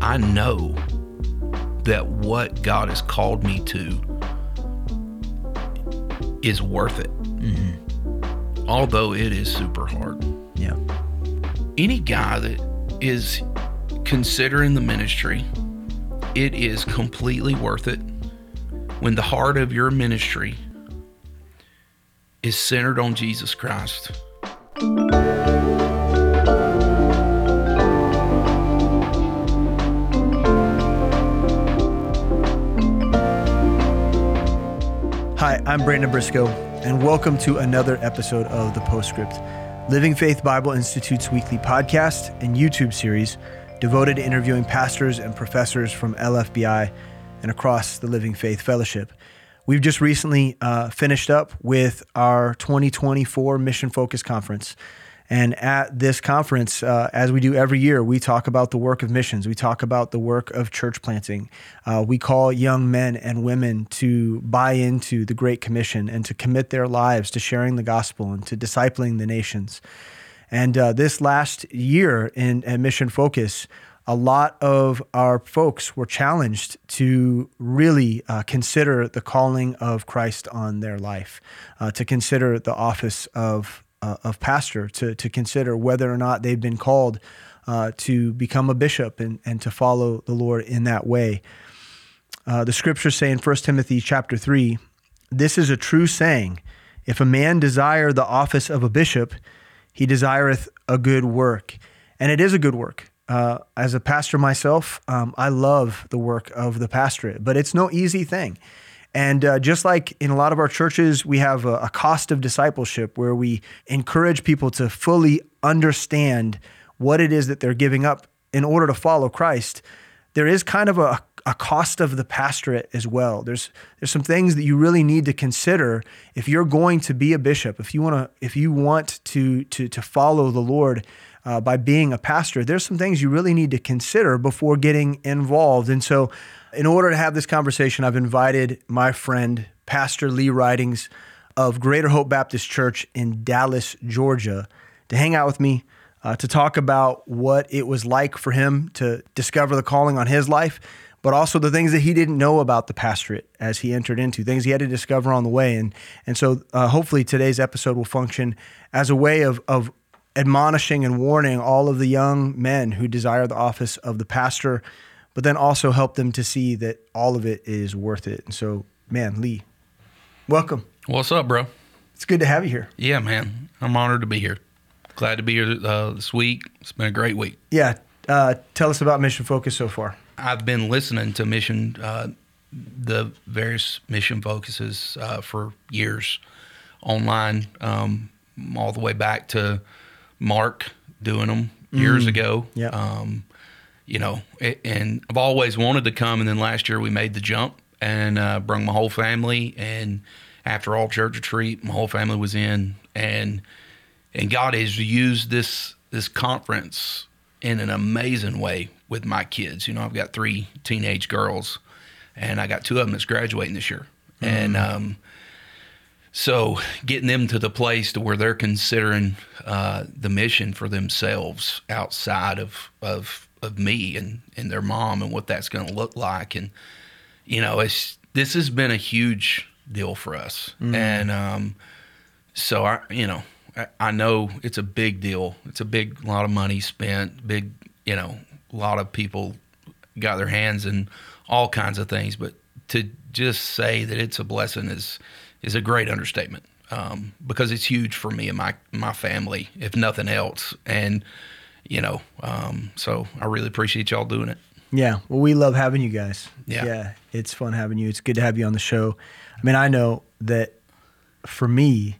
I know that what God has called me to is worth it. Mm-hmm. Although it is super hard. Yeah. Any guy that is considering the ministry, it is completely worth it when the heart of your ministry is centered on Jesus Christ. I'm Brandon Briscoe, and welcome to another episode of The Postscript, Living Faith Bible Institute's weekly podcast and YouTube series devoted to interviewing pastors and professors from LFBI and across the Living Faith Fellowship. We've just recently uh, finished up with our 2024 Mission Focus Conference. And at this conference, uh, as we do every year, we talk about the work of missions. We talk about the work of church planting. Uh, we call young men and women to buy into the Great Commission and to commit their lives to sharing the gospel and to discipling the nations. And uh, this last year in, Mission Focus, a lot of our folks were challenged to really uh, consider the calling of Christ on their life, uh, to consider the office of uh, of pastor, to to consider whether or not they've been called uh, to become a bishop and and to follow the Lord in that way. Uh, the scriptures say in 1 Timothy chapter three, this is a true saying: If a man desire the office of a bishop, he desireth a good work, and it is a good work. Uh, as a pastor myself, um, I love the work of the pastorate, but it's no easy thing. And uh, just like in a lot of our churches, we have a, a, cost of discipleship where we encourage people to fully understand what it is that they're giving up in order to follow Christ. There is kind of a, a cost of the pastorate as well. There's there's some things that you really need to consider if you're going to be a bishop. If you want to if you want to to to follow the Lord uh, by being a pastor, there's some things you really need to consider before getting involved. And so, in order to have this conversation, I've invited my friend, Pastor Lee Ridings of Greater Hope Baptist Church in Dallas, Georgia, to hang out with me. Uh, to talk about what it was like for him to discover the calling on his life, but also the things that he didn't know about the pastorate as he entered into, things he had to discover on the way. And, and so uh, hopefully today's episode will function as a way of, of admonishing and warning all of the young men who desire the office of the pastor, but then also help them to see that all of it is worth it. And so, man, Lee, welcome. What's up, bro? It's good to have you here. Yeah, man. I'm honored to be here. Glad to be here uh, this week. It's been a great week. Yeah. Uh, tell us about Mission Focus so far. I've been listening to Mission, uh, the various Mission Focuses uh, for years online, um, all the way back to Mark doing them years Mm. ago. Yeah. Um, you know, and I've always wanted to come. And then last year we made the jump and uh, brung my whole family. And after all church retreat, my whole family was in. And and God has used this this conference in an amazing way with my kids. You know, I've got three teenage girls, and I got two of them that's graduating this year. And um, so getting them to the place to where they're considering uh, the mission for themselves outside of of of me and and their mom and what that's going to look like. And you know it's this has been a huge deal for us. And um so i you know I, I know it's a big deal. It's a big lot of money spent big you know a lot of people got their hands in all kinds of things. But to just say that it's a blessing is is a great understatement um, because it's huge for me and my my family if nothing else. And you know um, so i really appreciate y'all doing it Yeah. Well, we love having you guys. Yeah. Yeah. It's fun having you. It's good to have you on the show. I mean, I know that for me,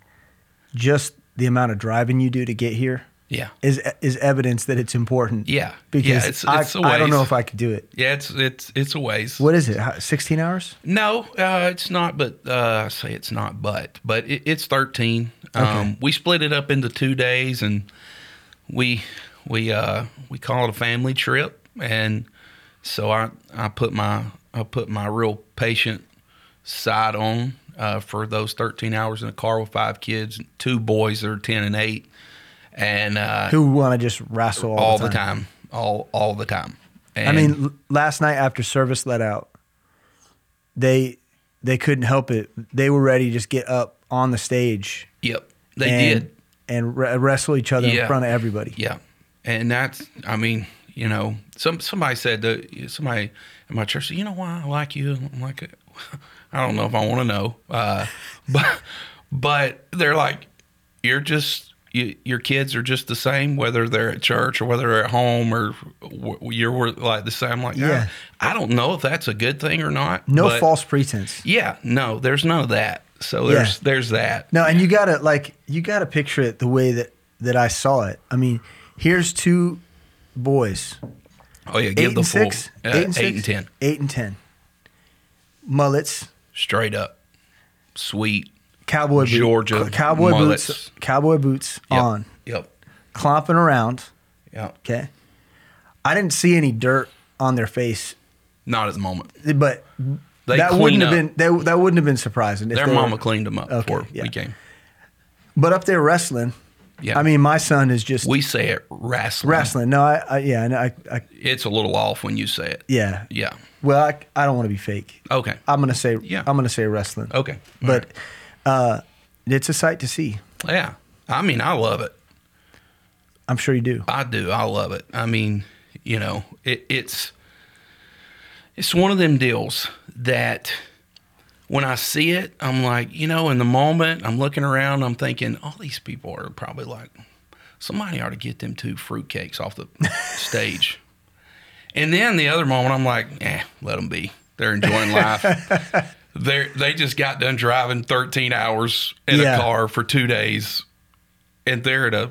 just the amount of driving you do to get here yeah is is evidence that it's important. yeah Because yeah, it's, it's a I, I don't know if I could do it. yeah it's it's it's a ways What is it? 16 hours? No, uh, it's not. But uh, I say it's not. But but it, it's thirteen. Um, We split it up into two days, and we we uh, we call it a family trip. And so I I put my I put my real patient side on uh, for those thirteen hours in a car with five kids, two boys that are ten and eight, and uh, Who want to just wrestle all, all the the time? time, all all the time. I mean, l- last night after service let out, they they couldn't help it. They were ready to just get up on the stage. yep, they and, did. and re- wrestle each other in front of everybody. Yeah, and that's I mean, you know, some somebody said that somebody in my church said, you know why I like you? I'm like, I don't know if I want to know, uh, but but they're like, you're just. You, your kids are just the same, whether they're at church or whether they're at home, or you're like the same. I'm like, Yeah. yeah, I don't know if that's a good thing or not. No but- false pretense. Yeah, no, there's none of that. So there's Yeah. there's that. No, and you gotta like you gotta picture it the way that that I saw it. I mean, here's two boys, Oh yeah, eight give the and full six, eight and eight and six? ten, eight and ten, mullets, straight up, sweet. cowboy boots. Georgia cowboy mullets. boots, cowboy boots Yep. on, Yep. clomping around. Yep. Okay, I didn't see any dirt on their face, Not at the moment. but They that wouldn't have been that, that wouldn't have been surprising. If Their they were- mama cleaned them up Okay, before yeah. we came. but up there wrestling. Yeah. I mean, my son is just We say it wrestling. wrestling. No, I, I yeah, know, I, I It's a little off when you say it. yeah. Yeah. Well, I, I don't want to be fake. Okay. I'm gonna say Yeah. I'm gonna say wrestling. Okay. but uh, it's a sight to see. Yeah. I mean, I love it. I'm sure you do. I do. I love it. I mean, you know, it, it's it's one of them deals that when I see it, I'm like, you know, in the moment, I'm looking around, I'm thinking, all these people are probably like, somebody ought to get them two fruitcakes off the stage. And then the other moment, I'm like, eh, let them be. They're enjoying life. They they just got done driving 13 hours in Yeah. a car for two days, and they're at a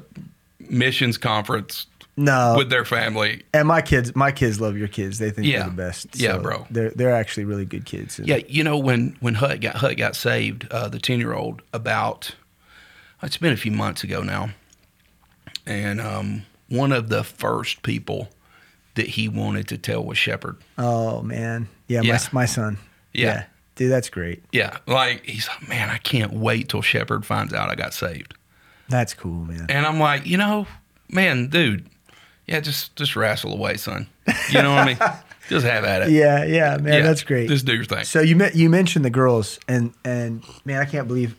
missions conference No, with their family. and my kids, my kids love your kids. They think Yeah. they're the best. Yeah, bro. They're they're actually really good kids. And Yeah, you know when when Hut got Hut got saved, uh, the ten year old about it's been a few months ago now, and um, one of the first people that he wanted to tell was Shepherd. Oh man. Yeah, Yeah. my my son. Yeah. Dude, that's great. Yeah, like he's like, man, I can't wait till Shepherd finds out I got saved. That's cool, man. And I'm like, you know, man, dude, yeah, just just wrestle away, son. You know what I mean? Just have at it. Yeah, yeah, man. Yeah, That's great. Just do your thing. So you met, you mentioned the girls, and and man, I can't believe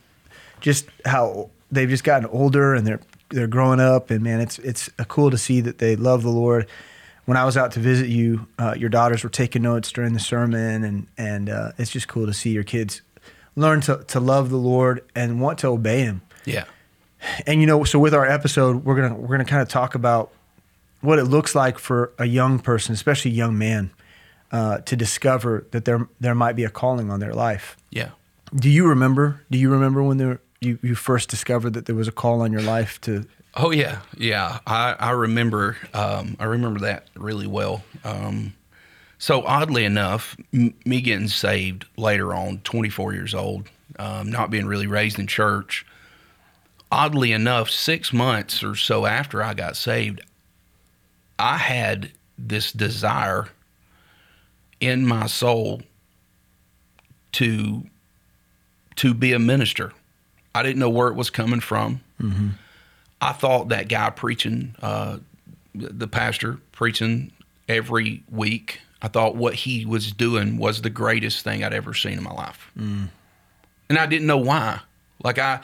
just how they've just gotten older and they're they're growing up, and man, it's it's cool to see that they love the Lord. When I was out to visit you, uh, your daughters were taking notes during the sermon, and and uh, it's just cool to see your kids learn to to love the Lord and want to obey Him. Yeah. And you know, so with our episode, we're gonna we're gonna kind of talk about what it looks like for a young person, especially a young man, uh, to discover that there there might be a calling on their life. Yeah. Do you remember? Do you remember when there, you you first discovered that there was a call on your life to? Oh yeah, yeah. I I remember um, I remember that really well. Um, so oddly enough, m- me getting saved later on, 24 years old, um, not being really raised in church. Oddly enough, six months or so after I got saved, I had this desire in my soul to to be a minister. I didn't know where it was coming from. I thought that guy preaching, uh, the pastor preaching every week, I thought what he was doing was the greatest thing I'd ever seen in my life. And I didn't know why. Like I,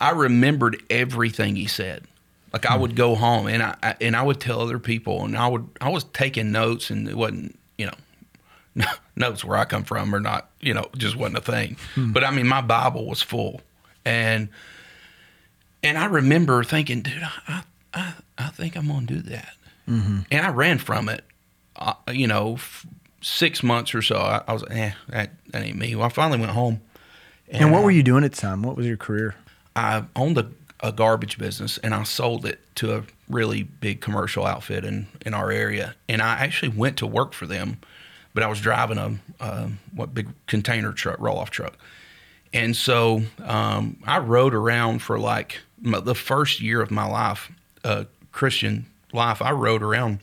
I remembered everything he said. Like I would go home and I, I and I would tell other people, and I would I was taking notes, and it wasn't you know notes where I come from or not, you know, just wasn't a thing. But I mean, my Bible was full, and and I remember thinking, dude, I I, I think I'm gonna do that, and I ran from it. Uh, you know, f- six months or so, I, I was, eh, that, that ain't me. Well, I finally went home. And what uh, were you doing at the time? What was your career? I owned a, a garbage business and I sold it to a really big commercial outfit in, in our area. And I actually went to work for them, but I was driving a, a what big container truck, roll off truck. And so um, I rode around for like my, the first year of my life, uh, Christian life. I rode around,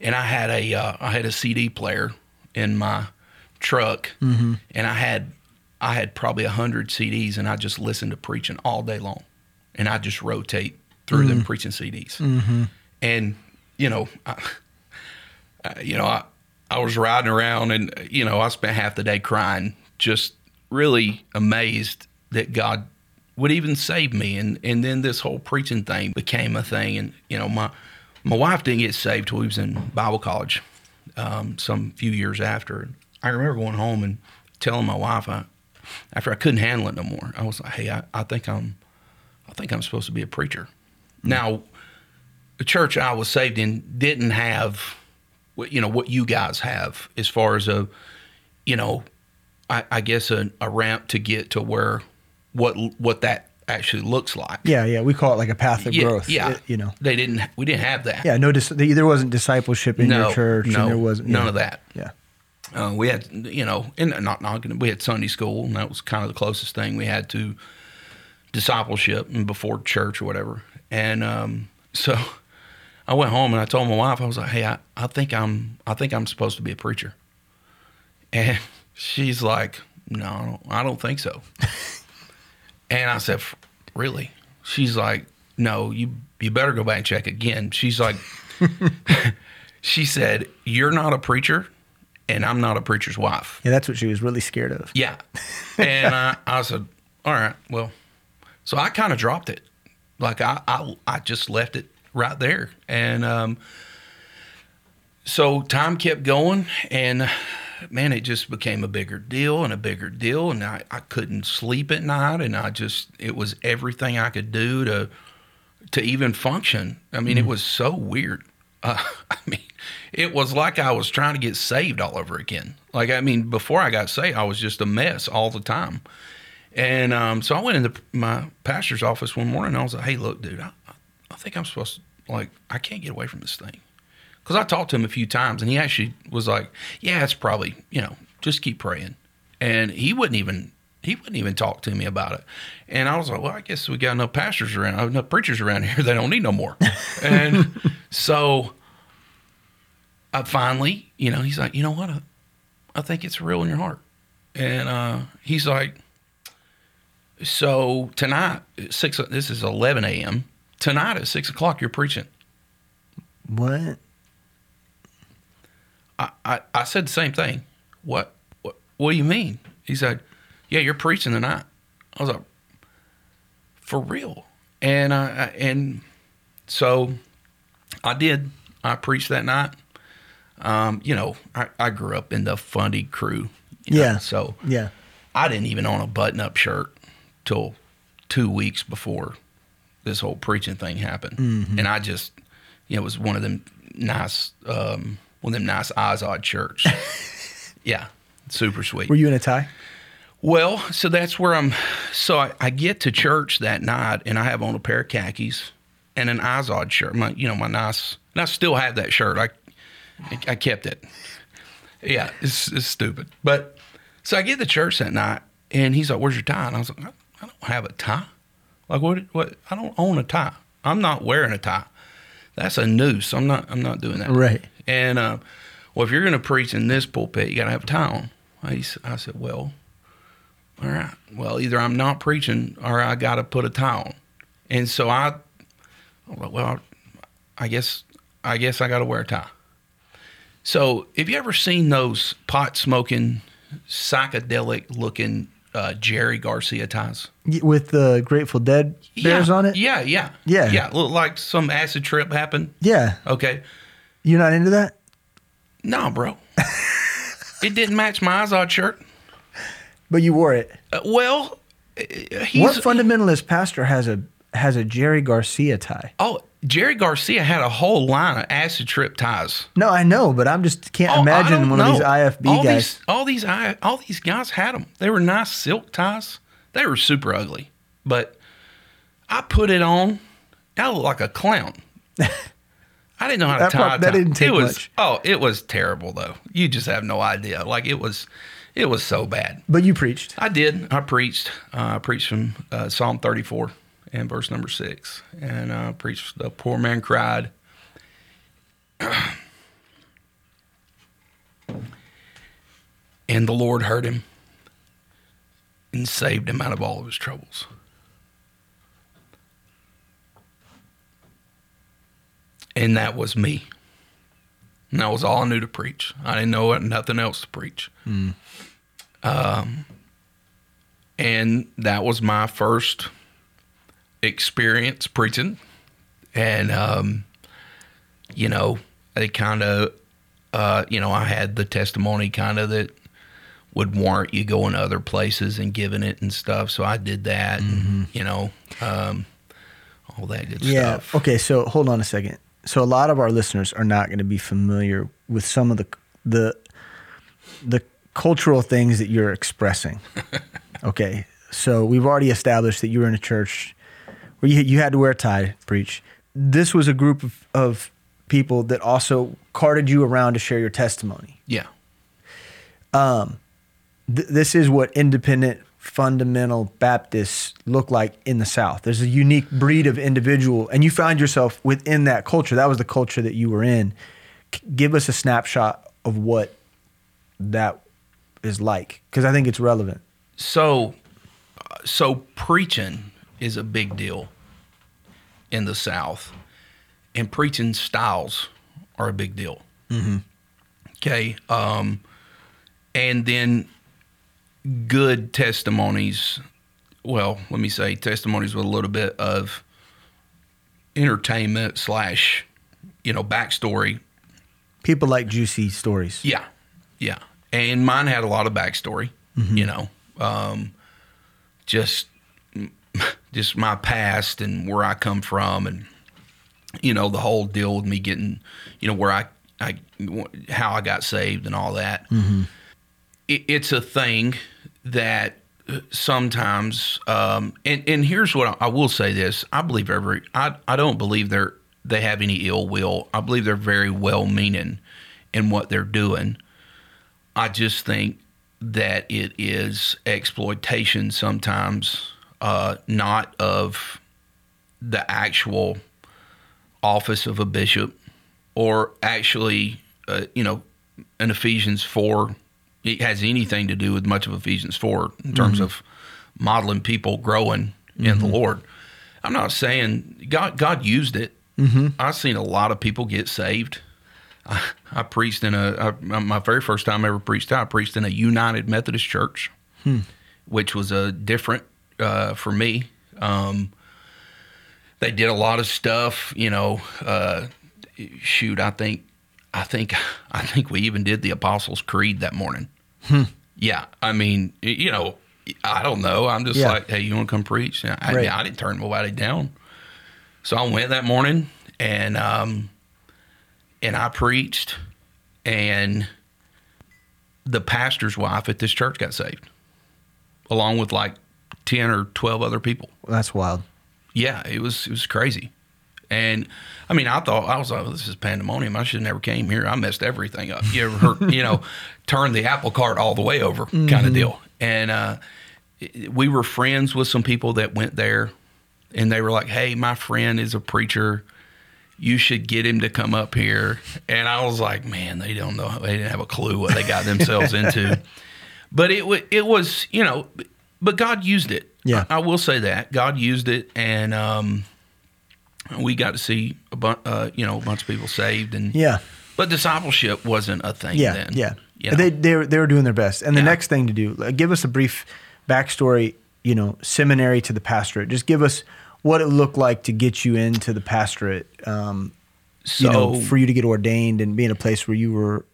and I had a uh, I had a CD player in my truck, and I had I had probably a hundred CDs, and I just listened to preaching all day long, and I just rotate through them preaching CDs, and you know. I, you know, I, I was riding around and, you know, I spent half the day crying, just really amazed that God would even save me. And, and then this whole preaching thing became a thing. And, you know, my, my wife didn't get saved till we was in Bible college um, some few years after. I remember going home and telling my wife, I, after I couldn't handle it no more, I was like, hey, I, I think I'm, I think I'm supposed to be a preacher. Hmm. Now, the church I was saved in didn't have, what you know, what you guys have as far as a, you know, I, I guess a, a ramp to get to where, what what that actually looks like. Yeah, yeah. We call it like a path of Yeah, growth. yeah. it- you know. They didn't. We didn't have that. Yeah, no. Dis- there wasn't discipleship in no your church. No, and there wasn't none yeah. of that. Yeah. Uh, we had, you know, and not knocking, we had Sunday school, and that was kind of the closest thing we had to discipleship and before church or whatever. And um, so I went home and I told my wife, I was like, "Hey, I, I think I'm, I think I'm supposed to be a preacher." And she's like, "No, I don't, I don't think so." and I said, "Really?" She's like, "No, you, you better go back and check again." She's like, she said, "You're not a preacher." And I'm not a preacher's wife. Yeah, that's what she was really scared of. Yeah. And I, I said, all right, well, so I kind of dropped it. Like I, I, I just left it right there. And um, so time kept going and man, it just became a bigger deal and a bigger deal. And I, I couldn't sleep at night. And I just, it was everything I could do to, to even function. I mean, it was so weird. Uh, I mean, it was like I was trying to get saved all over again. Like, I mean, before I got saved, I was just a mess all the time. And um, so I went into my pastor's office one morning and I was like, hey, look, dude, I, I think I'm supposed to, like, I can't get away from this thing. Because I talked to him a few times and he actually was like, yeah, it's probably, you know, just keep praying. And he wouldn't even, he wouldn't even talk to me about it. And I was like, well, I guess we got enough pastors around, enough preachers around here. They don't need no more. and so I finally, you know, he's like, you know what? I, I think it's real in your heart. And uh, he's like, so tonight, six, this is 11 a.m. Tonight at six o'clock, you're preaching. What? I, I, I said the same thing. What, what what do you mean? He said, Yeah, you're preaching tonight. I was like, For real? And I I- and so I did. I preached that night. Um, you know, I, I grew up in the Fundy crew. you know, Yeah. so Yeah. I didn't even own a button up shirt till two weeks before this whole preaching thing happened. And I just, you know, it was one of them nice, um, one of them nice Izod shirts. yeah, super sweet. Were you in a tie? Well, so that's where I'm. So I, I get to church that night, and I have on a pair of khakis and an Izod shirt. My, you know, my nice. And I still have that shirt. I, I kept it. Yeah, it's, it's stupid. But so I get to church that night, and he's like, "Where's your tie?" And I was like, "I, don't have a tie. Like what? What? I don't own a tie. I'm not wearing a tie. That's a noose. I'm not. I'm not doing that. Right. And uh, well, if you're going to preach in this pulpit, you got to have a tie on. I, I said, well, all right. Well, either I'm not preaching or I got to put a tie on. And so I, I like, well, I guess I guess I got to wear a tie. So, have you ever seen those pot smoking, psychedelic looking uh, Jerry Garcia ties? With the Grateful Dead bears yeah. on it? Yeah, yeah, Yeah. yeah. Look like some acid trip happened. Yeah. Okay. You're not into that? No, bro. it didn't match my Izod shirt. But you wore it. Uh, well, uh, he's what fundamentalist pastor has a has a Jerry Garcia tie? oh Jerry Garcia had a whole line of acid trip ties. No, I know, but I'm just can't Oh, imagine one of these. IFB all guys. These, all these I, all these guys had them. They were nice silk ties. They were super ugly, but I put it on. I looked like a clown. I didn't know how to That tie. prob- that didn't take it was, much. Oh, it was terrible though. You just have no idea. Like it was, it was so bad. but you preached. I did. I preached. Uh, I preached from uh, Psalm 34 and verse number six, and uh, preached the poor man cried. and the Lord heard him and saved him out of all of his troubles. And that was me. And that was all I knew to preach. I didn't know nothing else to preach. Um, and that was my first experience preaching. And, um, you know, they kind of, uh, you know, I had the testimony kind of that would warrant you going to other places and giving it and stuff. So I did that, and, you know, um, all that good stuff. Yeah. stuff. Okay. So hold on a second. So a lot of our listeners are not going to be familiar with some of the the the cultural things that you're expressing. okay. So we've already established that you were in a church where you you had to wear a tie to preach. This was a group of, of people that also carted you around to share your testimony. Yeah. Um, th- this is what independent fundamental Baptists look like in the South. There's a unique breed of individual, and you found yourself within that culture. That was the culture that you were in. Give us a snapshot of what that is like, because I think it's relevant. So, so preaching is a big deal in the South, and preaching styles are a big deal. Okay, um, and then good testimonies. Well, let me say testimonies with a little bit of entertainment slash, you know, backstory People like juicy stories. yeah, yeah. And mine had a lot of backstory, you know, um, just just my past and where I come from, and you know the whole deal with me getting, you know, where I I how I got saved and all that. It, it's a thing that sometimes, um, and and here's what I, I will say: this I believe every I I don't believe they're they have any ill will. I believe they're very well meaning in what they're doing. I just think that it is exploitation sometimes, uh, not of the actual office of a bishop or actually, uh, you know, in Ephesians 4, it has anything to do with much of Ephesians 4 in terms of modeling people growing in the Lord. I'm not saying God, God used it. I've seen a lot of people get saved. I, I preached in a I, my very first time I ever preached. I preached in a United Methodist Church, which was a different uh, for me. Um, they did a lot of stuff, you know. Uh, shoot, I think, I think, I think we even did the Apostles' Creed that morning. Yeah, I mean, you know, I don't know. I'm just Yeah. like, hey, you want to come preach? I, Right. I didn't turn nobody down. So I went that morning and um, and I preached, and the pastor's wife at this church got saved, along with like ten or twelve other people. That's wild. Yeah, it was it was crazy. And I mean, I thought I was like, well, "This is pandemonium. I should have never came here. I messed everything up." You ever heard, you know, turn the apple cart all the way over, kind of deal. And uh, we were friends with some people that went there, and they were like, "Hey, my friend is a preacher. You should get him to come up here." And I was like, "Man, they don't know. They didn't have a clue what they got themselves into." But it wa it was you know, but God used it. Yeah. I, I will say that God used it, and um, we got to see a bu- uh, you know a bunch of people saved, and Yeah. But discipleship wasn't a thing Yeah, then. yeah. You know? They they were, they were doing their best. And the Yeah. next thing to do, like, give us a brief backstory. You know, seminary to the pastorate. Just give us what it looked like to get you into the pastorate. Um, so you know, for you to get ordained and be in a place where you were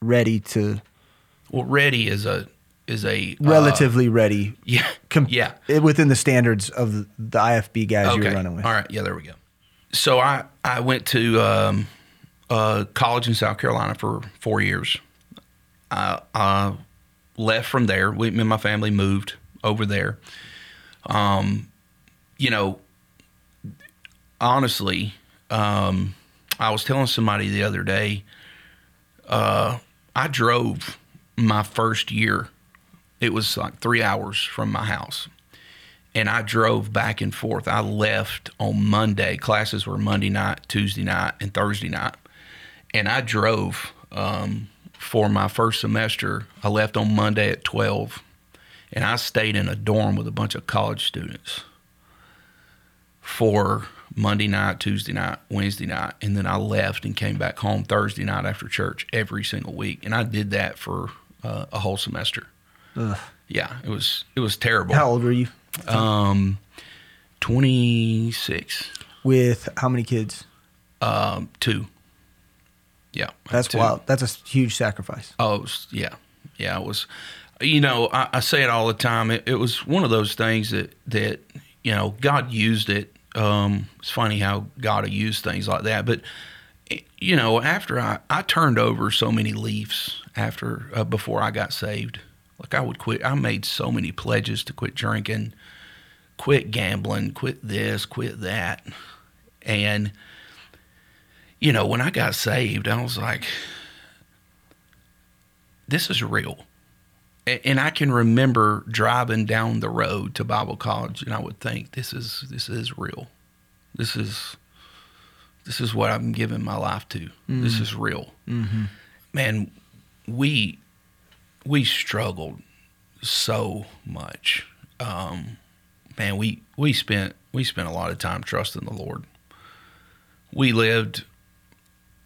ready to, well, ready is a is a uh, relatively ready, yeah com- yeah eh, within the standards of the, the IFB guys you were running with. All right, yeah, there we go. So I I went to um, uh, college in South Carolina for four years. I, I left from there. We, me and my family moved over there. Um, you know, honestly, um, I was telling somebody the other day. Uh, I drove my first year. It was like three hours from my house and I drove back and forth. I left on Monday. Classes were Monday night, Tuesday night, and Thursday night. And I drove um, for my first semester. I left on Monday at 12, and I stayed in a dorm with a bunch of college students for Monday night, Tuesday night, Wednesday night, and then I left and came back home Thursday night after church every single week, and I did that for uh, a whole semester. Ugh. Yeah, it was it was terrible. How old were you? Um, twenty six, With how many kids? um, two. Yeah, That's two. wild. That's a huge sacrifice. Oh, yeah, yeah. It was, you know, I, I say it all the time. It, it was one of those things that that you know God used it. Um, it's funny how God will use things like that. But you know, after I I turned over so many leaves after uh, before I got saved, like I would quit. I made so many pledges to quit drinking, quit gambling, quit this, quit that, and you know, when I got saved, I was like, this is real. And I can remember driving down the road to Bible college, and I would think, this is this is real. This is this is what I'm giving my life to. This is real. Mm-hmm. Man, we we struggled so much. Um, man, we we spent we spent a lot of time trusting the Lord. We lived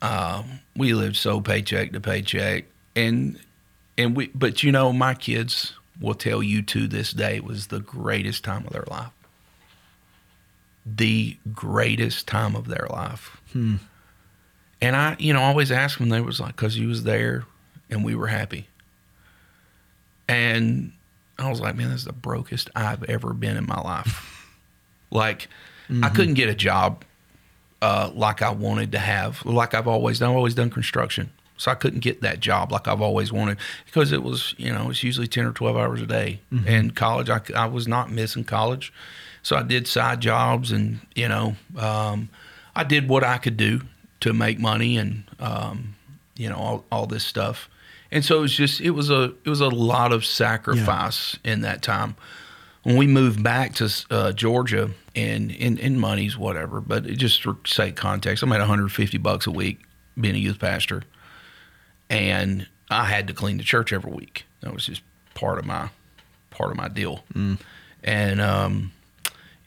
um, we lived so paycheck to paycheck, and and we. But you know, my kids will tell you to this day it was the greatest time of their life. The greatest time of their life. Hmm. And I, you know, always ask them. They was like, because you was there, and we were happy. And I was like, man, this is the brokest I've ever been in my life. like, I couldn't get a job uh, like I wanted to have, like I've always done. I've always done construction, so I couldn't get that job like I've always wanted because it was, you know, it's usually ten or twelve hours a day. And college, I, I was not missing college, so I did side jobs, and you know, um, I did what I could do to make money, and um, you know, all, all this stuff. And so it was just, it was a, it was a lot of sacrifice in that time. When we moved back to uh, Georgia and in in money's whatever, but it just for sake context, I'm at 150 bucks a week being a youth pastor, and I had to clean the church every week. That was just part of my part of my deal, and um,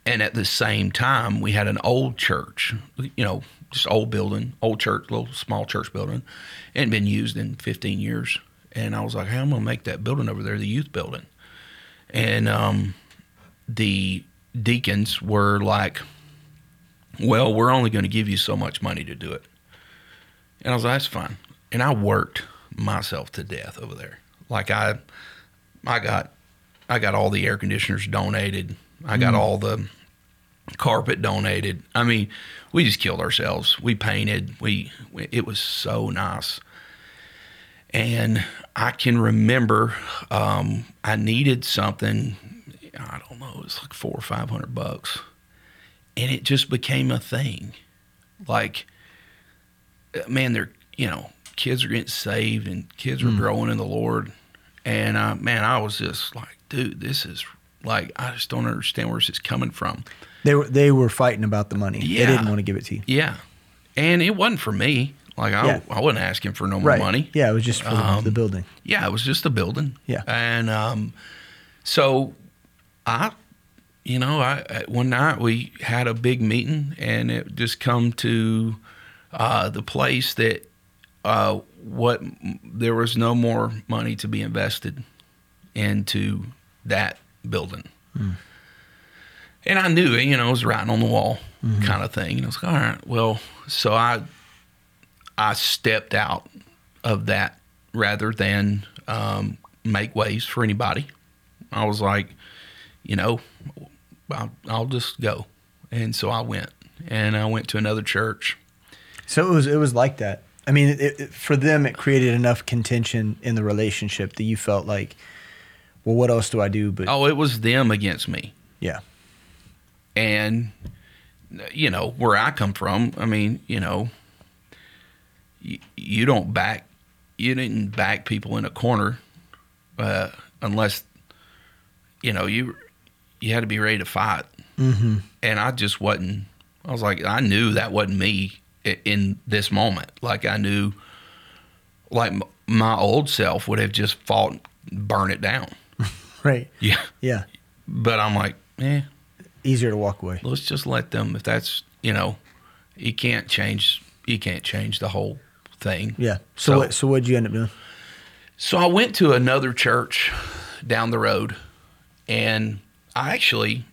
and at the same time, we had an old church, you know, just old building, old church, little small church building, hadn't been used in 15 years. And I was like, hey, I'm gonna make that building over there the youth building, and um, the deacons were like, well, we're only going to give you so much money to do it. And I was like, that's fine. And I worked myself to death over there. Like I, I got, I got all the air conditioners donated. I got all the carpet donated. I mean, we just killed ourselves. We painted. We, we it was so nice. And I can remember um, I needed something. I don't know. It was like four or five hundred bucks, and it just became a thing. Like, man, they're you know kids are getting saved and kids are growing in the Lord, and uh, man, I was just like, dude, this is like I just don't understand where this is coming from. They were they were fighting about the money. They didn't want to give it to you. Yeah, and it wasn't for me. Like I, Yeah. I wasn't asking for no more Right. money. Yeah, it was just for the, Um, the building. Yeah, it was just a building. Yeah. And um, so I, you know, I one night we had a big meeting, and it just come to uh, the place that uh, what there was no more money to be invested into that building. And I knew it, you know, it was writing on the wall kind of thing. And I was like, all right, well, so I I stepped out of that rather than um, make ways for anybody. I was like, you know, I'll, I'll just go. And so I went. And I went to another church. So it was it was like that. I mean, it, it, for them, it created enough contention in the relationship that you felt like, well, what else do I do? But Oh, it was them against me. yeah, and you know where I come from. I mean, you know, you, you don't back, you didn't back people in a corner, uh, unless you know you you had to be ready to fight. mm-hmm. And I just wasn't. I was like, I knew that wasn't me in this moment. Like I knew, like my old self would have just fought, burn it down. right, Yeah, yeah, but I'm like, eh, easier to walk away. let's just let them if that's you know, you can't change you can't change the whole thing. Yeah. So, So- what, so what'd you end up doing? So I went to another church down the road, and I actually,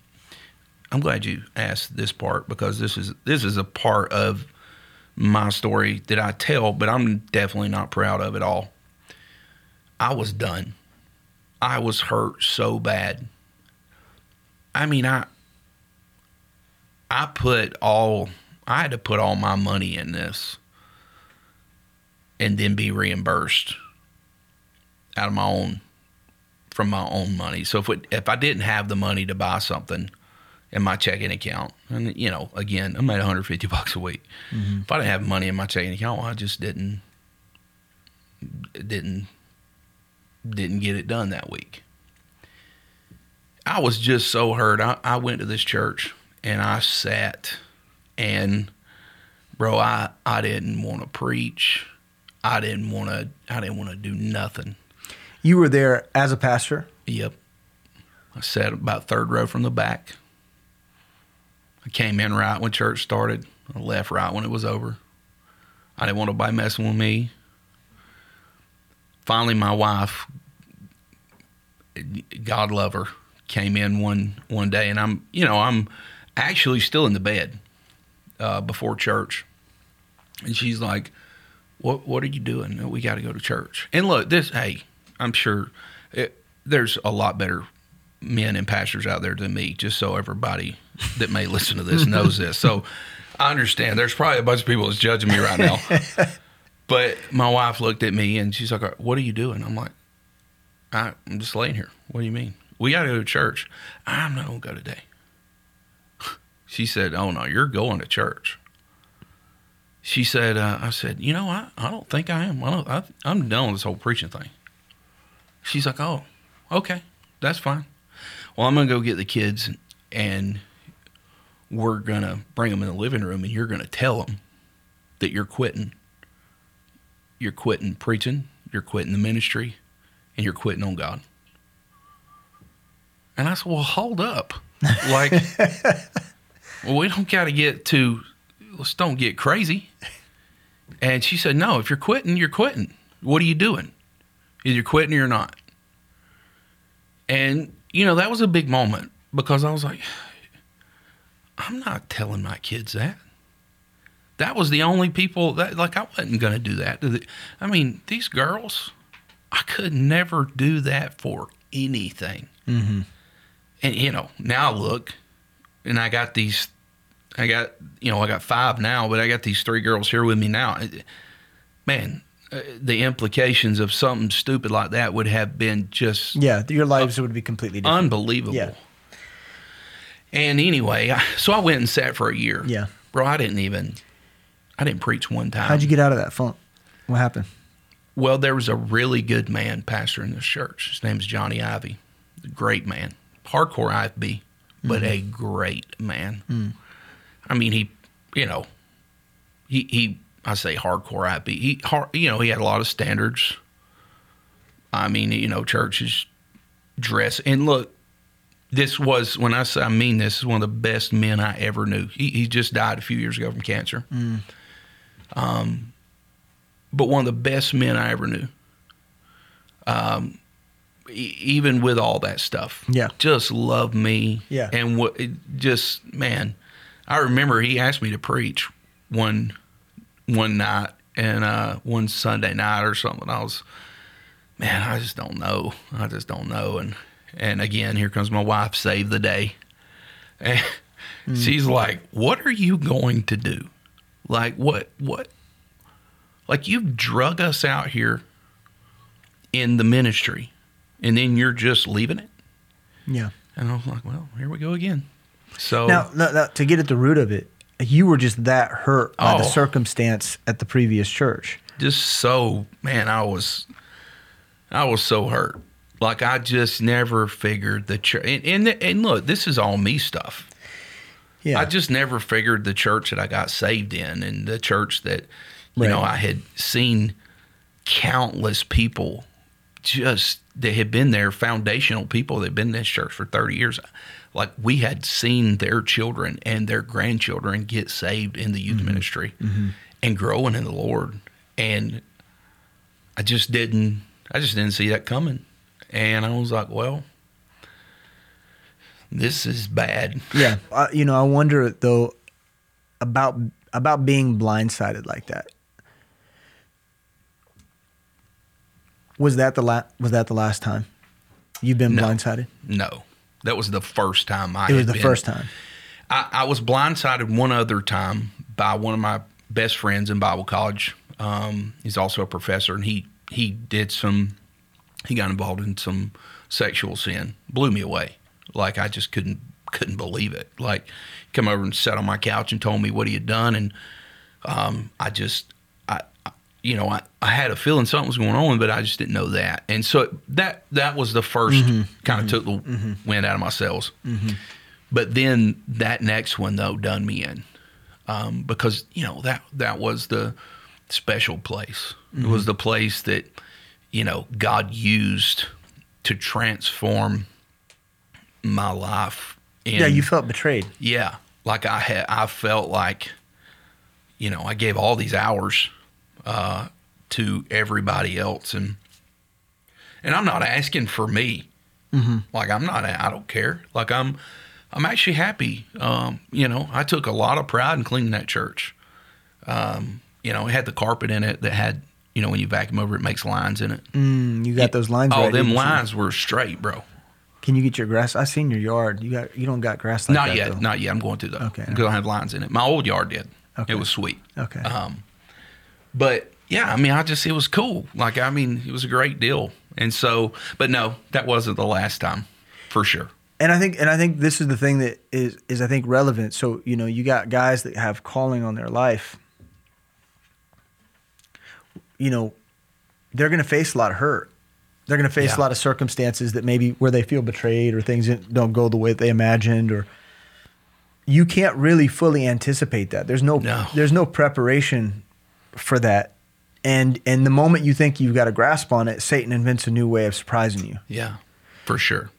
I'm glad you asked this part because this is this is a part of my story that I tell, but I'm definitely not proud of it all. I was done. I was hurt so bad. I mean, I I put all I had to put all my money in this and then be reimbursed out of my own from my own money. So if it, if I didn't have the money to buy something in my checking account, and you know, again, I made 150 bucks a week. Mm-hmm. If I didn't have money in my checking account, well, I just didn't didn't didn't get it done that week. I was just so hurt. I, I went to this church and I sat and bro, I, I didn't want to preach. I didn't want to I didn't want to do nothing. You were there as a pastor. Yep. I sat about third row from the back. I came in right when church started. I left right when it was over. I didn't want nobody messing with me. Finally, my wife, God love her, came in one one day, and I'm, you know, I'm actually still in the bed uh, before church, and she's like, "What What are you doing? We got to go to church." And look, this, hey, I'm sure it, there's a lot better men and pastors out there than me. Just so everybody that may listen to this knows this. So I understand. There's probably a bunch of people that's judging me right now. but my wife looked at me and she's like, "What are you doing?" I'm like, I, "I'm just laying here." What do you mean? We got to go to church. I'm not gonna go today. She said, "Oh no, you're going to church." She said, uh, "I said, you know, I, I don't think I am. I don't, I, I'm done with this whole preaching thing." She's like, "Oh, okay, that's fine. Well, I'm gonna go get the kids, and we're gonna bring them in the living room, and you're gonna tell them that you're quitting. You're quitting preaching. You're quitting the ministry, and you're quitting on God." And I said, "Well, hold up, like, well, we don't got to get to. Let's don't get crazy." And she said, "No, if you're quitting, you're quitting. What are you doing? Either you're quitting or you're not." And, you know, that was a big moment because I was like, I'm not telling my kids that. That was the only people that, like, I wasn't going to do that. I mean, these girls, I could never do that for anything. Mm-hmm. And, you know, now look, and I got these, I got, you know, I got five now, but I got these three girls here with me now. Man, uh, the implications of something stupid like that would have been just Yeah, your lives would be completely different. unbelievable. Yeah. And anyway, I, so I went and sat for a year. Yeah. Bro, I didn't even, I didn't preach one time. How'd you get out of that funk? What happened? Well, there was a really good man pastor in this church. His name's Johnny Ivy. Great man. Hardcore IFB, but a great man. I mean, he, you know, he, he, I say hardcore IFB. He, hard, you know, he had a lot of standards. I mean, you know, churches dress. And look, this was, when I say I mean this, is one of the best men I ever knew. He, he just died a few years ago from cancer. Um, but one of the best men I ever knew. Um, even with all that stuff, Yeah. just loved me. Yeah. and what just man, I remember he asked me to preach one one night and uh, one Sunday night or something. I was, man, I just don't know. I just don't know. And and again, here comes my wife, save the day. And she's like, "What are you going to do? Like what? What? Like you've drug us out here in the ministry, and then you're just leaving it." Yeah. And I was like, "Well, here we go again." So Now, now, now, to get at the root of it, you were just that hurt by the Oh. circumstance at the previous church. just so man i was i was so hurt like i just never figured the church and, and and look this is all me stuff Yeah. i just never figured the church that i got saved in and the church that you know i had seen countless people just they had been there, foundational people that had been in this church for 30 years. Like we had seen their children and their grandchildren get saved in the youth ministry and growing in the Lord. And I just didn't I just didn't see that coming. And I was like, well, this is bad. Yeah. Uh, you know, I wonder though about about being blindsided like that. Was that the la- was that the last time you've been No. blindsided? No. That was the first time I It was the been- first time. I, I was blindsided one other time by one of my best friends in Bible college. Um, he's also a professor, and he he did some. He got involved in some sexual sin. Blew me away. Like I just couldn't couldn't believe it. Like come over and sat on my couch and told me what he had done, and um, I just you know I, I had a feeling something was going on, but I just didn't know that. And so that that was the 1st kind of took the mm-hmm. wind out of my sails. Mm-hmm. But then that next one though done me in, um, because you know that that was the special place. It was mm-hmm. the place that you know God used to transform my life. In, yeah, you felt betrayed. yeah, like I had, I felt like, you know, I gave all these hours uh, to everybody else, and and I'm not asking for me. Like I'm not, I don't care. Like I'm, I'm actually happy. Um, you know, I took a lot of pride in cleaning that church. Um, you know, it had the carpet in it that had, you know, when you vacuum over, it makes lines in it. Mm, you got those lines. Oh, right, them lines were straight, bro. Can you get your grass? I seen your yard. You got you don't got grass like not that yet, though. not yet. I'm going to though. Okay. because I have lines in it. My old yard did. Okay. It was sweet. Okay. Um, but yeah, I mean, I just it was cool. Like, I mean, it was a great deal. And so, but no, that wasn't the last time, for sure. and I think and I think this is the thing that is is I think relevant. So you know you got guys that have calling on their life. You know, they're going to face a lot of hurt. They're going to face Yeah. a lot of circumstances that maybe where they feel betrayed or things don't go the way that they imagined or you can't really fully anticipate that. There's no, No. there's no preparation for that. And and the moment you think you've got a grasp on it, Satan invents a new way of surprising you. Yeah, for sure.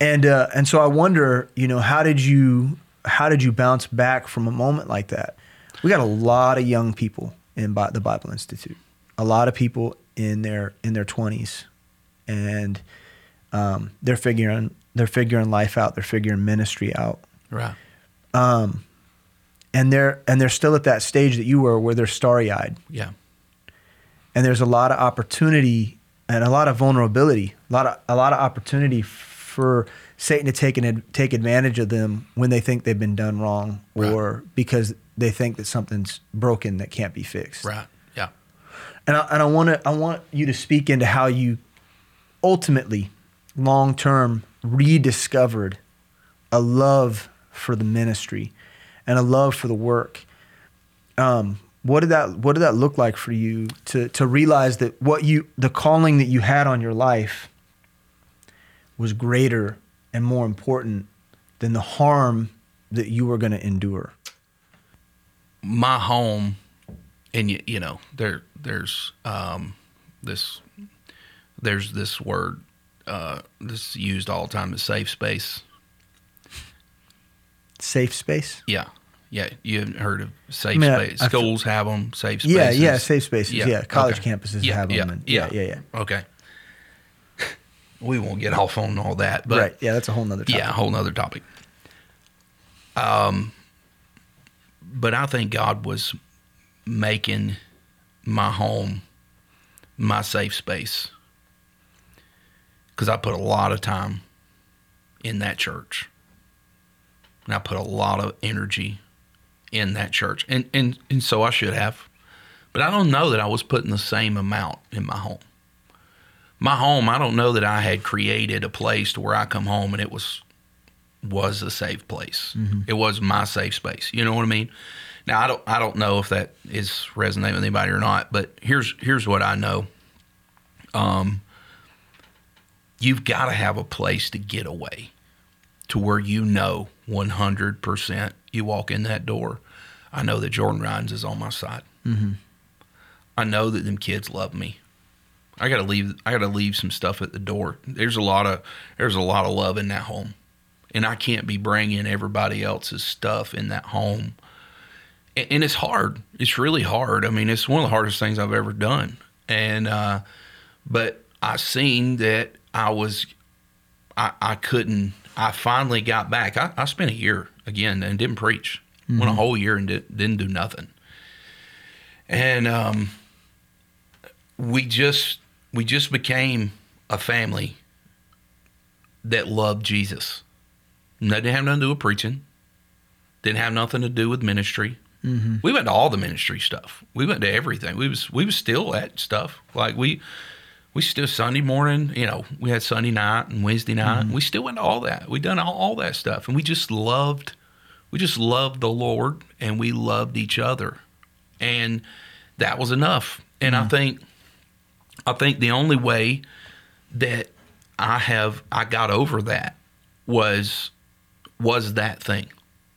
And uh, and so I wonder, you know, how did you how did you bounce back from a moment like that? We got a lot of young people in Bi- the Bible Institute, a lot of people in their in their twenties, and um, they're figuring they're figuring life out, they're figuring ministry out, Right. And they're and they're still at that stage that you were, where they're starry eyed, Yeah. and there's a lot of opportunity and a lot of vulnerability, a lot of a lot of opportunity for Satan to take an ad, take advantage of them when they think they've been done wrong, or because they think that something's broken that can't be fixed. Right. Yeah. And I, and I want to I want you to speak into how you ultimately, long term, rediscovered a love for the ministry and a love for the work. Um, what did that What did that look like for you to to realize that what you the calling that you had on your life was greater and more important than the harm that you were going to endure? my home and you, you know there there's um this there's this word uh this used all the time is safe space Safe space. yeah yeah you haven't heard of safe mean, space I schools have them safe spaces Yeah, yeah, safe spaces. Yeah, college okay. campuses yeah, have yeah, them. and- yeah, yeah, yeah, yeah. okay we won't get off on all that but right. Yeah, that's a whole nother topic. yeah, a whole nother topic. Um, but I think God was making my home my safe space because I put a lot of time in that church, and I put a lot of energy in that church, and and and so I should have, but I don't know that I was putting the same amount in my home. My home i don't know that i had created a place to where i come home and it was was a safe place. It was my safe space. You know what i mean? Now i don't i don't know if that is resonating with anybody or not but here's here's what i know. Um you've got to have a place to get away to where you know 100% you walk in that door i know that jordan rhines is on my side i know that them kids love me I gotta leave. I gotta leave some stuff at the door. There's a lot of there's a lot of love in that home, and I can't be bringing everybody else's stuff in that home. And, and it's hard. It's really hard. I mean, it's one of the hardest things I've ever done. And uh, but I seen that I was I, I couldn't. I finally got back. I, I spent a year again and didn't preach. Mm-hmm. Went a whole year and did, didn't do nothing. And um, we just we just became a family that loved Jesus. And that didn't have nothing to do with preaching. Didn't have nothing to do with ministry. Mm-hmm. We went to all the ministry stuff. We went to everything. We was we was still at stuff like we we still Sunday morning. You know, we had Sunday night and Wednesday night. Mm-hmm. We still went to all that. We done all, all that stuff, and we just loved. We just loved the Lord, and we loved each other, and that was enough. And mm-hmm. I think I think the only way that I have I got over that was was that thing.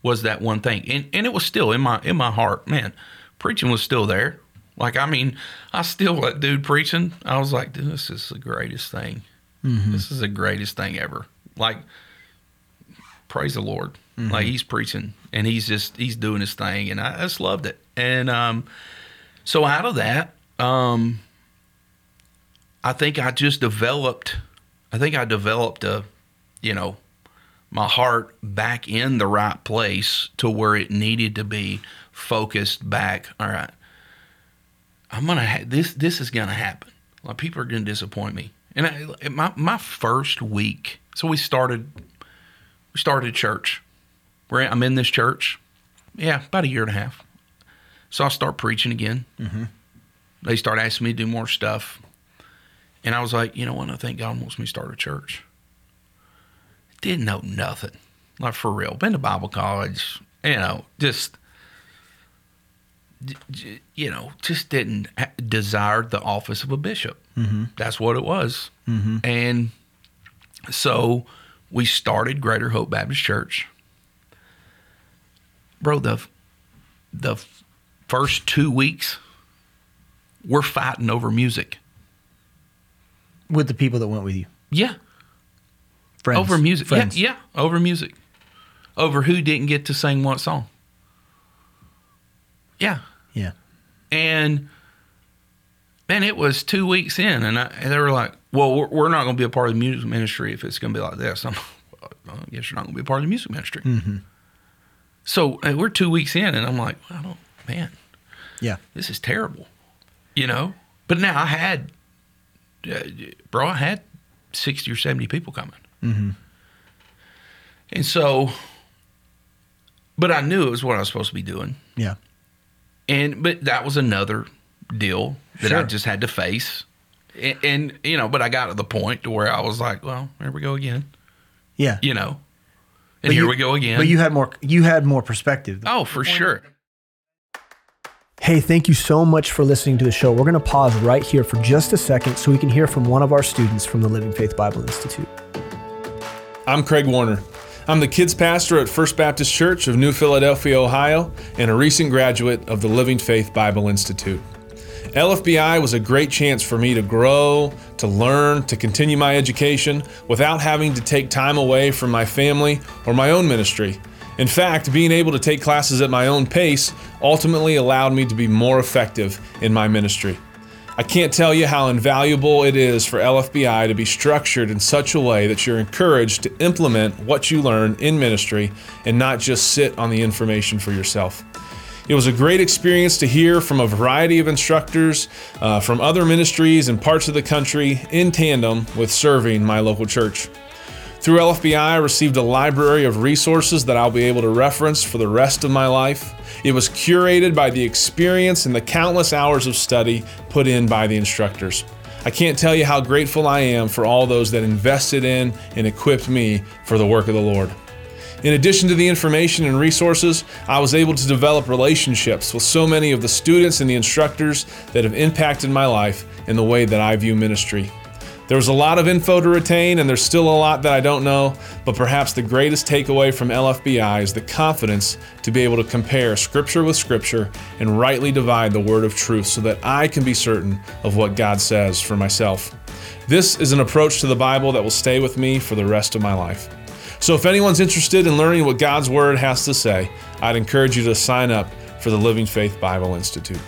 Was that one thing. And and it was still in my in my heart. Man, preaching was still there. Like I mean, I still that dude preaching. I was like, dude, this is the greatest thing. Mm-hmm. This is the greatest thing ever. Like praise the Lord. Mm-hmm. Like he's preaching and he's just he's doing his thing and I just loved it. And um so out of that, um I think I just developed, I think I developed a, you know, my heart back in the right place to where it needed to be focused back. All right, I'm gonna ha- this. This is gonna happen. Like people are gonna disappoint me. And I, my my first week, so we started we started church. We're I'm in this church, yeah, about a year and a half. So I start preaching again. Mm-hmm. They start asking me to do more stuff. And I was like, you know what? I think God wants me to start a church. Didn't know nothing, like for real. Been to Bible college, you know, just, you know, just didn't desire the office of a bishop. Mm-hmm. That's what it was. Mm-hmm. And so we started Greater Hope Baptist Church. Bro, the the first two weeks, we're fighting over music with the people that went with you. Yeah. Friends. Over music. Friends. Yeah, yeah, over music. Over who didn't get to sing what song. Yeah. Yeah. And man, it was two weeks in, and, I, and they were like, "Well, we're, we're not going to be a part of the music ministry if it's going to be like this." I'm, well, I guess you're not going to be a part of the music ministry. Mm-hmm. So we're two weeks in, and I'm like, I don't, man, yeah, this is terrible, you know. But now I had uh, bro, I had 60 or 70 people coming. Mm-hmm. And so, but I knew it was what I was supposed to be doing. Yeah. And, but that was another deal that sure. I just had to face. And, and, you know, but I got to the point to where I was like, well, here we go again. Yeah. You know, and but here you, we go again. But you had more, you had more perspective. Oh, for sure. Hey, thank you so much for listening to the show. We're going to pause right here for just a second so we can hear from one of our students from the Living Faith Bible Institute. I'm Craig Warner. I'm the kids pastor at First Baptist Church of New Philadelphia, Ohio, and a recent graduate of the Living Faith Bible Institute. LFBI was a great chance for me to grow, to learn, to continue my education without having to take time away from my family or my own ministry. In fact, being able to take classes at my own pace ultimately allowed me to be more effective in my ministry. I can't tell you how invaluable it is for LFBI to be structured in such a way that you're encouraged to implement what you learn in ministry and not just sit on the information for yourself. It was a great experience to hear from a variety of instructors uh, from other ministries and parts of the country in tandem with serving my local church. Through LFBI, I received a library of resources that I'll be able to reference for the rest of my life. It was curated by the experience and the countless hours of study put in by the instructors. I can't tell you how grateful I am for all those that invested in and equipped me for the work of the Lord. In addition to the information and resources, I was able to develop relationships with so many of the students and the instructors that have impacted my life in the way that I view ministry. There was a lot of info to retain, and there's still a lot that I don't know, but perhaps the greatest takeaway from LFBI is the confidence to be able to compare Scripture with Scripture and rightly divide the word of truth so that I can be certain of what God says for myself. This is an approach to the Bible that will stay with me for the rest of my life. So, if anyone's interested in learning what God's Word has to say, I'd encourage you to sign up for the Living Faith Bible Institute.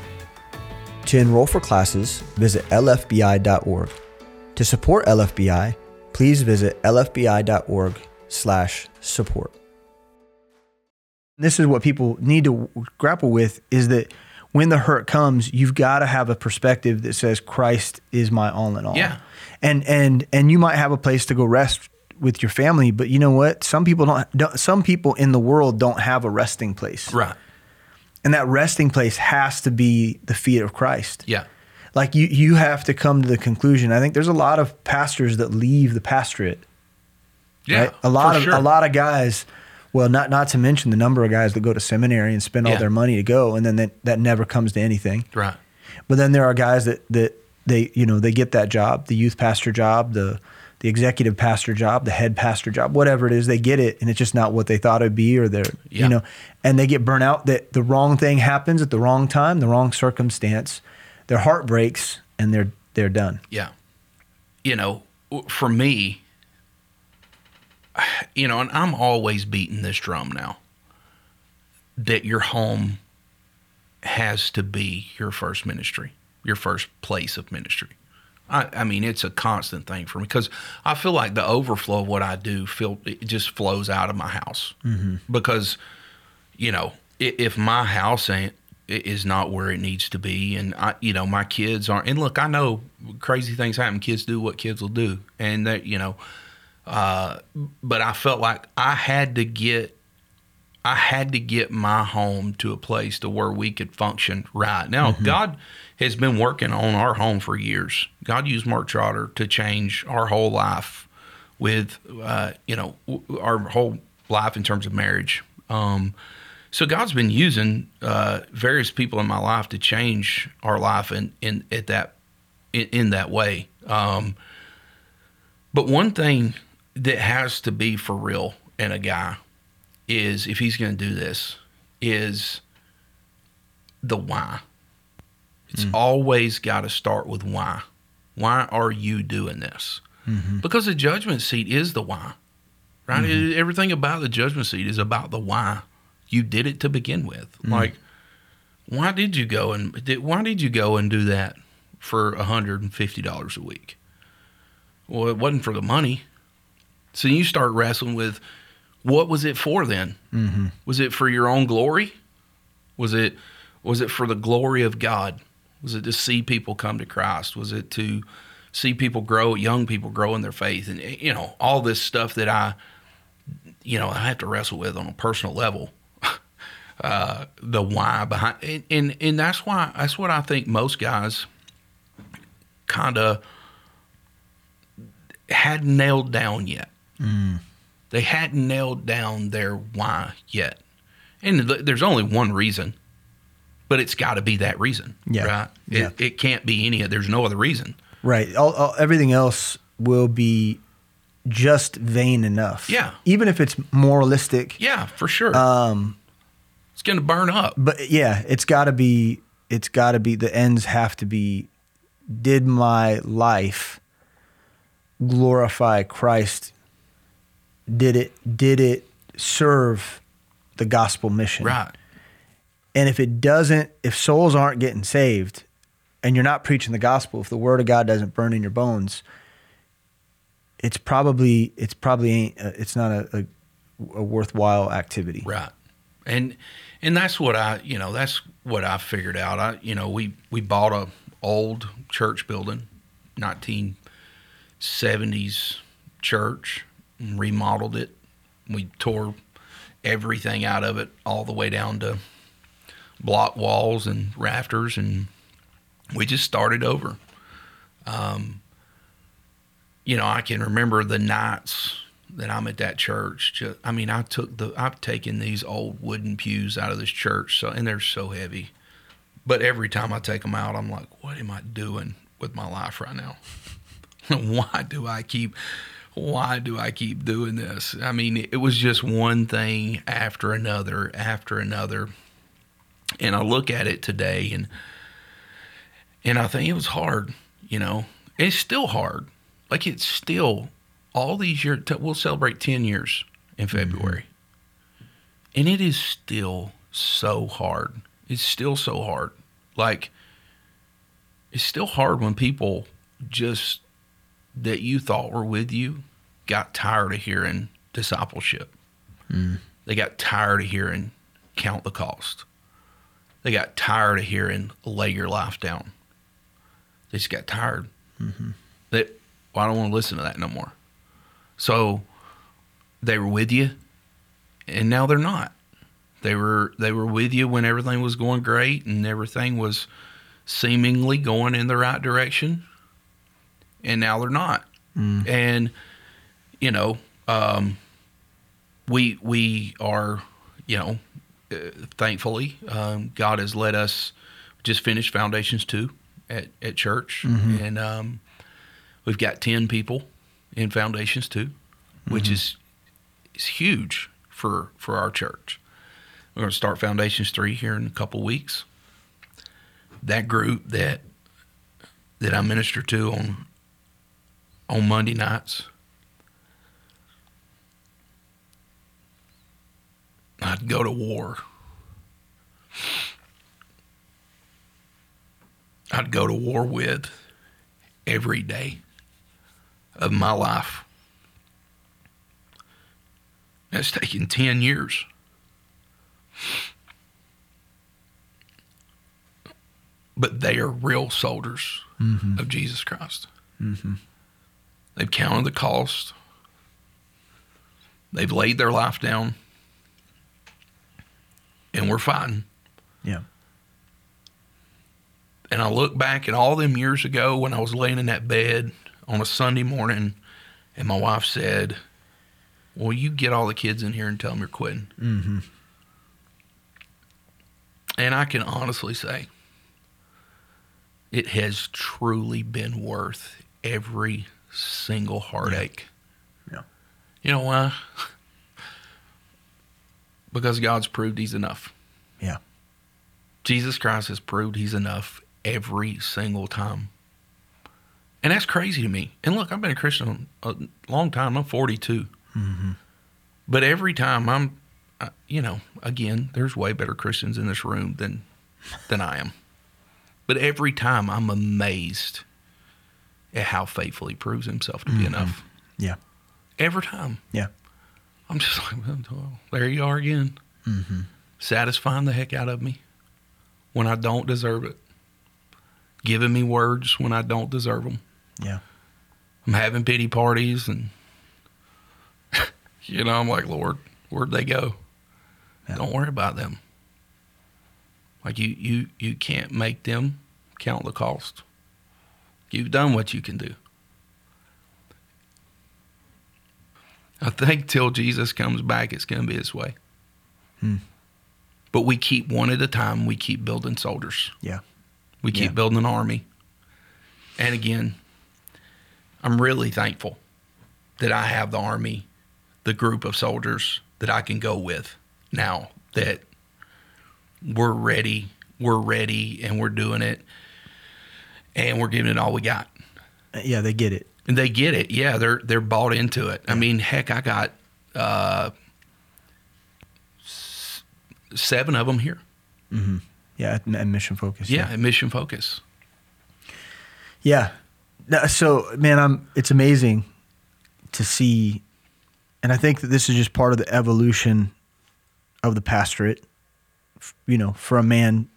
To enroll for classes, visit lfbi.org. To support LFBI, please visit lfbi.org/support. This is what people need to grapple with is that when the hurt comes, you've got to have a perspective that says Christ is my all in all. Yeah. And and and you might have a place to go rest with your family, but you know what? Some people don't, don't some people in the world don't have a resting place. Right. And that resting place has to be the feet of Christ. Yeah. Like you you have to come to the conclusion. I think there's a lot of pastors that leave the pastorate. Yeah. right? A lot of sure. a lot of guys well, not not to mention the number of guys that go to seminary and spend all their money to go and then that, that never comes to anything. Right. But then there are guys that that they you know they get that job, the youth pastor job, the the executive pastor job, the head pastor job, whatever it is, they get it, and it's just not what they thought it'd be, or they're Yeah. you know, and they get burnt out. That the wrong thing happens at the wrong time, the wrong circumstance, their heart breaks, and they're they're done. Yeah. You know, for me, you know, and I'm always beating this drum now that your home has to be your first ministry, your first place of ministry. I, I mean, it's a constant thing for me because I feel like the overflow of what I do feel it just flows out of my house mm-hmm. because you know, if my house ain't is not where it needs to be, and I, you know, my kids aren't. And look, I know crazy things happen. Kids do what kids will do, and that you know, uh, but I felt like I had to get. I had to get my home to a place to where we could function right. Now, God has been working on our home for years. God used Mark Trotter to change our whole life with, uh, you know, our whole life in terms of marriage. Um, so God's been using uh, various people in my life to change our life in, in at that in, in that way. Um, but one thing that has to be for real in a guy is if he's going to do this is the why. It's always got to start with why. Why are you doing this? Because the judgment seat is the why, right? It- everything about the judgment seat is about the why you did it to begin with. Like, why did you go and did, why did you go and do that for hundred and fifty dollars a week? Well, it wasn't for the money. So you start wrestling with what was it for then? Mm-hmm. Was it for your own glory? Was it was it for the glory of God? Was it to see people come to Christ? Was it to see people grow, young people grow in their faith, and you know all this stuff that I, you know, I have to wrestle with on a personal level. Uh, the why behind, and, and and that's why that's what I think most guys kind of hadn't nailed down yet. They hadn't nailed down their why yet. And th- there's only one reason, but it's got to be that reason. Yeah. Right? Yeah. It, it can't be any, there's no other reason. Right. All, all, everything else will be just vain enough. Yeah. Even if it's moralistic. Yeah, for sure. Um, it's going to burn up. but yeah, it's got to be. It's got to be. The ends have to be. Did my life glorify Christ? Did it? Did it serve the gospel mission? Right. And if it doesn't, if souls aren't getting saved, and you're not preaching the gospel, if the word of God doesn't burn in your bones, it's probably it's probably ain't uh, it's not a, a, a worthwhile activity. Right. And and that's what I, you know, that's what I figured out. I, you know, we we bought a old church building, 1970s church, and remodeled it. We tore everything out of it all the way down to block walls and rafters and we just started over. Um, you know, I can remember the nights that I'm at that church. Just, I mean, I took the, I've taken these old wooden pews out of this church, so and they're so heavy. But every time I take them out, I'm like, what am I doing with my life right now? why do I keep why do I keep doing this? I mean, it was just one thing after another after another. And I look at it today and and I think it was hard, you know. It's still hard. Like it's still all these years we'll celebrate 10 years in February. And it is still so hard. It's still so hard. Like it's still hard when people just that you thought were with you got tired of hearing discipleship. Mm. They got tired of hearing count the cost. They got tired of hearing lay your life down. They just got tired. Mm-hmm. That well, I don't want to listen to that no more. So they were with you, and now they're not. They were they were with you when everything was going great and everything was seemingly going in the right direction, and now they're not. And you know, um, we we are, you know, uh, thankfully, um, God has let us just finish Foundations two at at church, and um, we've got ten people in Foundations two, which mm-hmm. is is huge for for our church. We're going to start Foundations three here in a couple weeks. That group that that I minister to on on Monday nights. I'd go to war. I'd go to war with every day of my life. That's taken 10 years. But they are real soldiers mm-hmm. of Jesus Christ. Mm-hmm. They've counted the cost. They've laid their life down. And we're fighting. Yeah. And I look back at all them years ago when I was laying in that bed on a Sunday morning, and my wife said, Well, you get all the kids in here and tell them you're quitting. Mm-hmm. And I can honestly say, it has truly been worth every single heartache. Yeah. You know why? because God's proved He's enough. Yeah. Jesus Christ has proved he's enough every single time. And that's crazy to me. And look, I've been a Christian a long time. I'm 42. But every time I'm, you know, again, there's way better Christians in this room than than I am. But every time I'm amazed at how faithful he proves himself to be enough. Yeah. Every time. Yeah. I'm just like, well, there you are again. Mm-hmm. Satisfying the heck out of me when I don't deserve it. Giving me words when I don't deserve them. Yeah. I'm having pity parties and, you know, I'm like, Lord, where'd they go? Yeah. Don't worry about them. Like you, you, you can't make them count the cost. You've done what you can do. I think till Jesus comes back, it's going to be this way. Hmm. But we keep one at a time. We keep building soldiers. Yeah. We keep Yeah. building an army. And again, I'm really thankful that I have the army, the group of soldiers that I can go with now that we're ready, we're ready, and we're doing it, and we're giving it all we got. Uh, Yeah. They get it. And they get it. Yeah, they're they're bought into it. I mean, heck, I got uh, s- seven of them here. Yeah. At, at Mission Focus. Yeah, at Mission Focus. Yeah. So, man, I'm. It's amazing to see, and I think that this is just part of the evolution of the pastorate. You know, for a man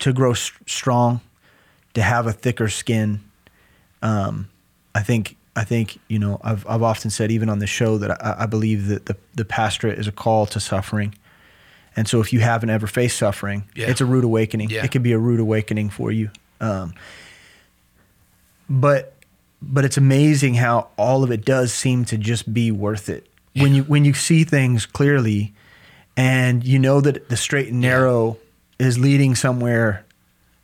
to grow strong, to have a thicker skin. Um, I think. I think you know. I've I've often said, even on the show, that I, I believe that the the pastorate is a call to suffering. And so, if you haven't ever faced suffering, Yeah. it's a rude awakening. Yeah. It can be a rude awakening for you. Um, but but it's amazing how all of it does seem to just be worth it when you when you see things clearly and you know that the straight and narrow is leading somewhere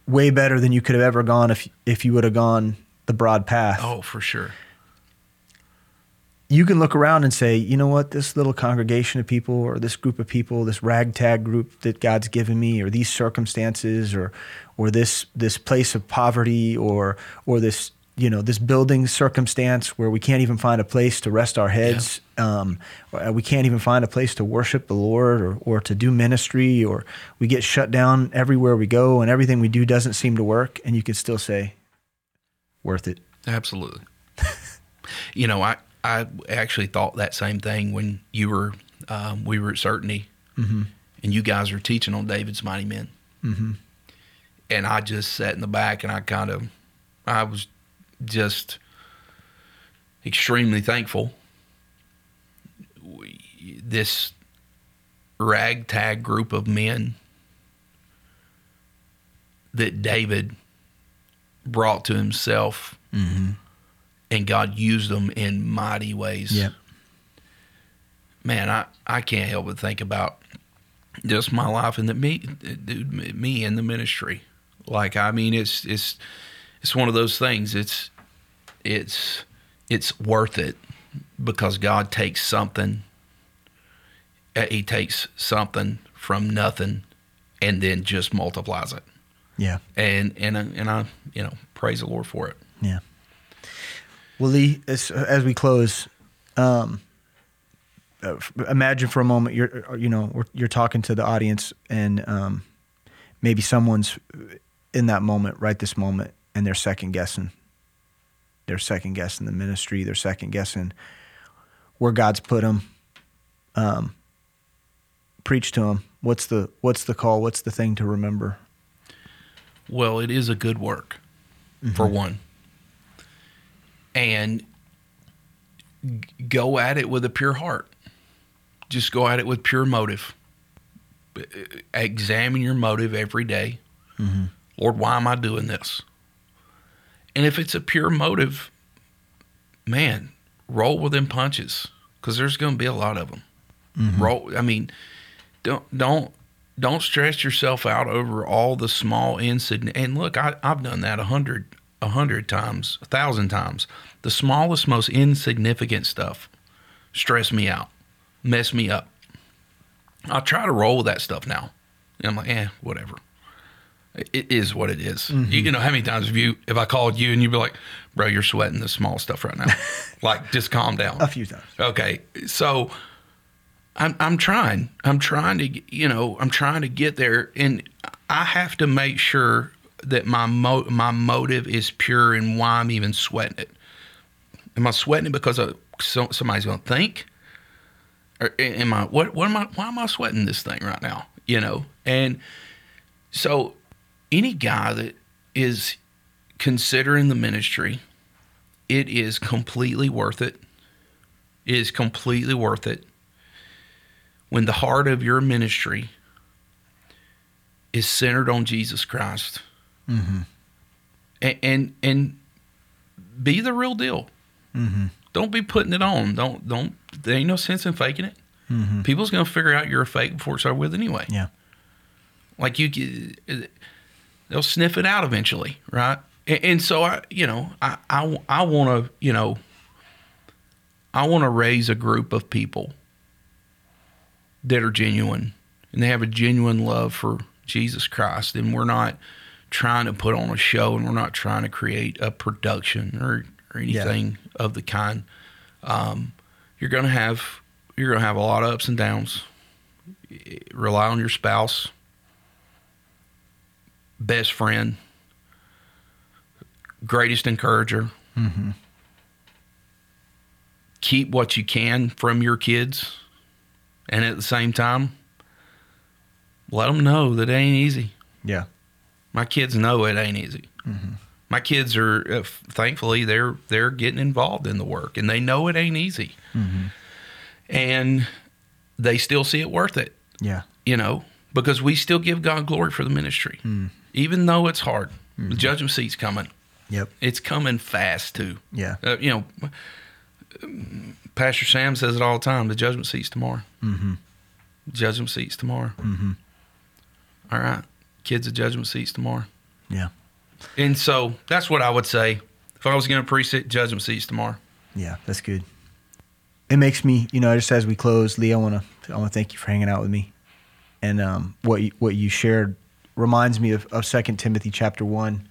way better than you could have ever gone if if you would have gone the broad path. Oh, for sure. You can look around and say, you know what, this little congregation of people, or this group of people, this ragtag group that God's given me, or these circumstances, or or this this place of poverty, or or this you know this building circumstance where we can't even find a place to rest our heads um, we can't even find a place to worship the lord or, or to do ministry or we get shut down everywhere we go and everything we do doesn't seem to work and you can still say worth it Absolutely. you know, I I actually thought that same thing when you were um, we were at Certainty, and you guys were teaching on David's mighty men, mm-hmm. and I just sat in the back and I kind of I was just extremely thankful. We- This ragtag group of men that David brought to himself mm-hmm. and God used them in mighty ways. Man, I, I can't help but think about just my life and the me dude, me in the ministry. Like I mean it's it's it's one of those things. It's it's it's worth it because God takes something uh, he takes something from nothing and then just multiplies it. yeah And and I- and I, you know, praise the Lord for it. Yeah. Well, Lee, as, as we close, um, uh, imagine for a moment you're, uh, you know, you're talking to the audience, and um, maybe someone's in that moment, right this moment, and they're second guessing. They're second guessing the ministry. They're second guessing where God's put them. Um, preach to them. What's the What's the call? What's the thing to remember? Well, it is a good work, for one. And go at it with a pure heart. Just go at it with pure motive. Examine your motive every day. Lord, why am I doing this? And if it's a pure motive, man, roll with them punches because there's going to be a lot of them. Roll. I mean, don't don't don't stress yourself out over all the small incident. And look, I, I've done that a hundred a hundred times, a thousand times. The smallest, most insignificant stuff stress me out, mess me up. I try to roll with that stuff now. And I'm like, eh, whatever. It is what it is. You, you know, how many times have you, if I called you and you'd be like, bro, you're sweating the small stuff right now. like, just calm down. A few times. Okay, so I'm I'm trying. I'm trying to you know I'm trying to get there, and I have to make sure that my mo- my motive is pure and why I'm even sweating it. Am I sweating it because of so, somebody's going to think? Or am I what what am I why am I sweating this thing right now? You know, and so any guy that is considering the ministry, it is completely worth it. It is completely worth it when the heart of your ministry is centered on Jesus Christ. Mm-hmm. And, and and be the real deal. Mm-hmm. Don't be putting it on. Don't don't. There ain't no sense in faking it. Mm-hmm. People's gonna figure out you're a fake before it's over with anyway. Yeah. Like you, they'll sniff it out eventually, right? And, and so I, you know, I I, I want to, you know, I want to raise a group of people that are genuine and they have a genuine love for Jesus Christ, and we're not trying to put on a show and we're not trying to create a production or or anything of the kind. Um, you're gonna have you're gonna have a lot of ups and downs. Rely on your spouse best friend, greatest encourager. Mm-hmm. Keep what you can from your kids, and at the same time, let them know that it ain't easy. Yeah. My kids know it ain't easy. Mm-hmm. My kids are, uh, thankfully, they're they're getting involved in the work, and they know it ain't easy, mm-hmm. and they still see it worth it Yeah. you know, because we still give God glory for the ministry, even though it's hard. The judgment seat's coming. Yep. It's coming fast too. Yeah. Uh, you know, Pastor Sam says it all the time. The judgment seat's tomorrow. Mm-hmm. Judgment seat's tomorrow. Mm-hmm. All right, kids. The judgment seat's tomorrow. Yeah. And so that's what I would say If I was going to preach judgment seats tomorrow. Yeah, that's good. It makes me, you know, just as we close, Lee, I want to, I want to thank you for hanging out with me, and um, what you, what you shared reminds me of, of Second Timothy chapter one,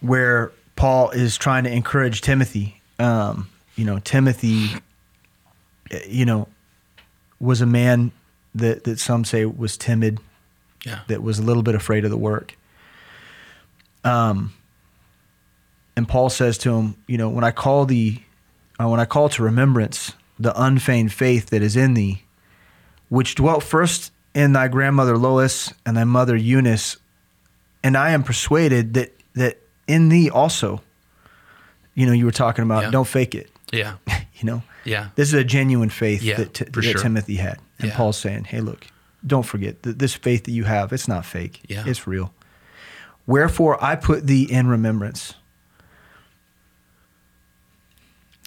where Paul is trying to encourage Timothy. Um, you know, Timothy, you know, was a man that that some say was timid, Yeah. that was a little bit afraid of the work. Um, and Paul says to him, you know, when I call thee, uh, when I call to remembrance the unfeigned faith that is in thee, which dwelt first in thy grandmother Lois and thy mother Eunice, and I am persuaded that that in thee also, you know, you were talking about, Yeah. don't fake it, Yeah. you know. Yeah. This is a genuine faith Yeah, that, for that sure. Timothy had. And Yeah. Paul's saying, hey, look, don't forget that this faith that you have, it's not fake. Yeah. It's real. Wherefore I put thee in remembrance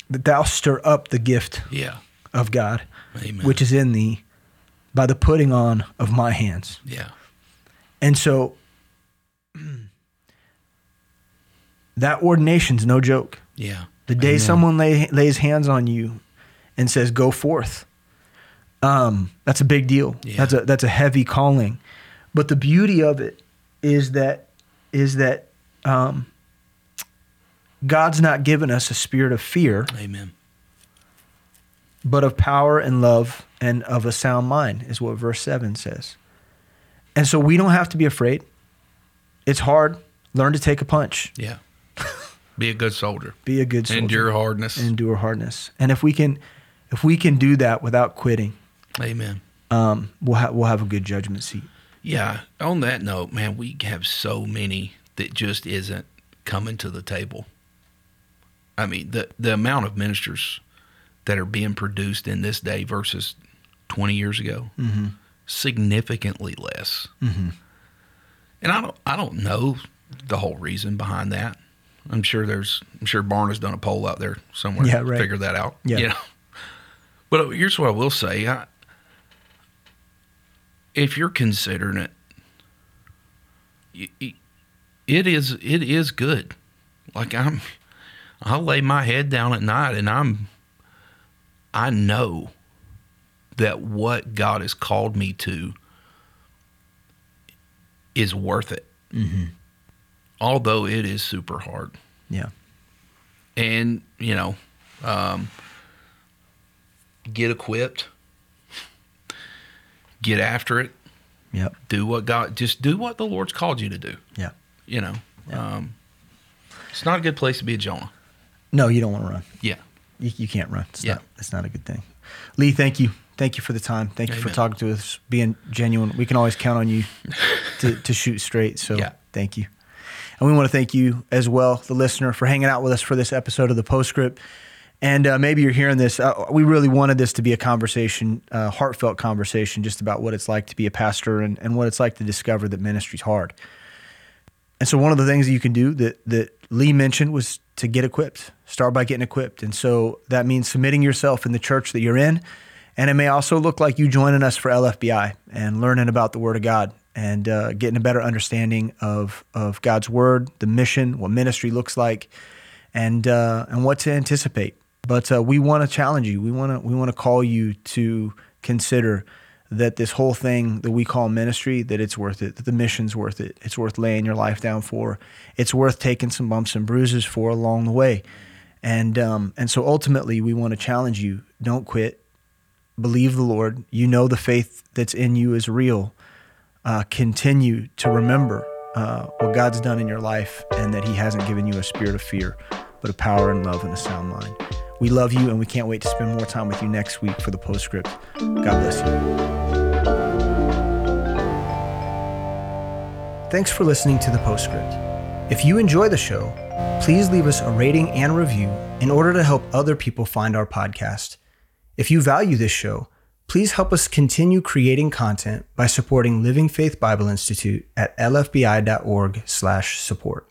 that thou stir up the gift Yeah. of God, Amen. which is in thee by the putting on of my hands. yeah. And so that ordination's no joke. Yeah. The day Amen. someone lay, lays hands on you and says, "Go forth," um, that's a big deal. Yeah. That's a that's a heavy calling. But the beauty of it is that is that um, God's not given us a spirit of fear, Amen. But of power and love and of a sound mind, is what verse seven says. And so we don't have to be afraid. It's hard. Learn to take a punch. Yeah. Be a good soldier. Be a good soldier. Endure hardness. endure hardness. And if we can, if we can do that without quitting, Amen. um, we'll have we'll have a good judgment seat. Yeah. On that note, man, we have so many that just isn't coming to the table. I mean, the the amount of ministers that are being produced in this day versus 20 years ago, mm-hmm. significantly less. Mm-hmm. And I don't I don't know the whole reason behind that. I'm sure there's I'm sure Barna's done a poll out there somewhere Yeah, to right. figure that out. Yeah. You know? But here's what I will say. I, if you're considering it, it is it is good. Like I'm, I'll lay my head down at night and I'm, I know that what God has called me to is worth it. Although it is super hard, Yeah, and you know, um, get equipped, get after it, yep, do what God just do what the Lord's called you to do. yeah. You know, um, it's not a good place to be a Jonah. No, you don't want to run. Yeah, You, you can't run. It's Yeah. not. It's not a good thing. Lee, thank you. Thank you for the time. Thank you for talking to us, being genuine. We can always count on you to, to shoot straight. So Yeah. thank you. And we want to thank you as well, the listener, for hanging out with us for this episode of the Postscript. And uh, maybe you're hearing this. Uh, we really wanted this to be a conversation, uh, heartfelt conversation, just about what it's like to be a pastor and, and what it's like to discover that ministry's hard. And so one of the things that you can do that that Lee mentioned was to get equipped. Start by getting equipped. And so that means submitting yourself in the church that you're in. And it may also look like you joining us for LFBI and learning about the Word of God and uh, getting a better understanding of of God's Word, the mission, what ministry looks like, and uh, and what to anticipate. But uh, we want to challenge you. We want to we want to call you to consider that this whole thing that we call ministry that it's worth it that the mission's worth it. It's worth laying your life down for. It's worth taking some bumps and bruises for along the way. And um, and so ultimately we want to challenge you. Don't quit. Believe the lord. You know the faith that's in you is real. Uh, continue to remember uh, what god's done in your life and that he hasn't given you a spirit of fear but a power and love and a sound mind. We love you and we can't wait to spend more time with you next week for the postscript. God bless you Thanks for listening to the Postscript. If you enjoy the show, please leave us a rating and review in order to help other people find our podcast. If you value this show, please help us continue creating content by supporting Living Faith Bible Institute at lfbi.org/support.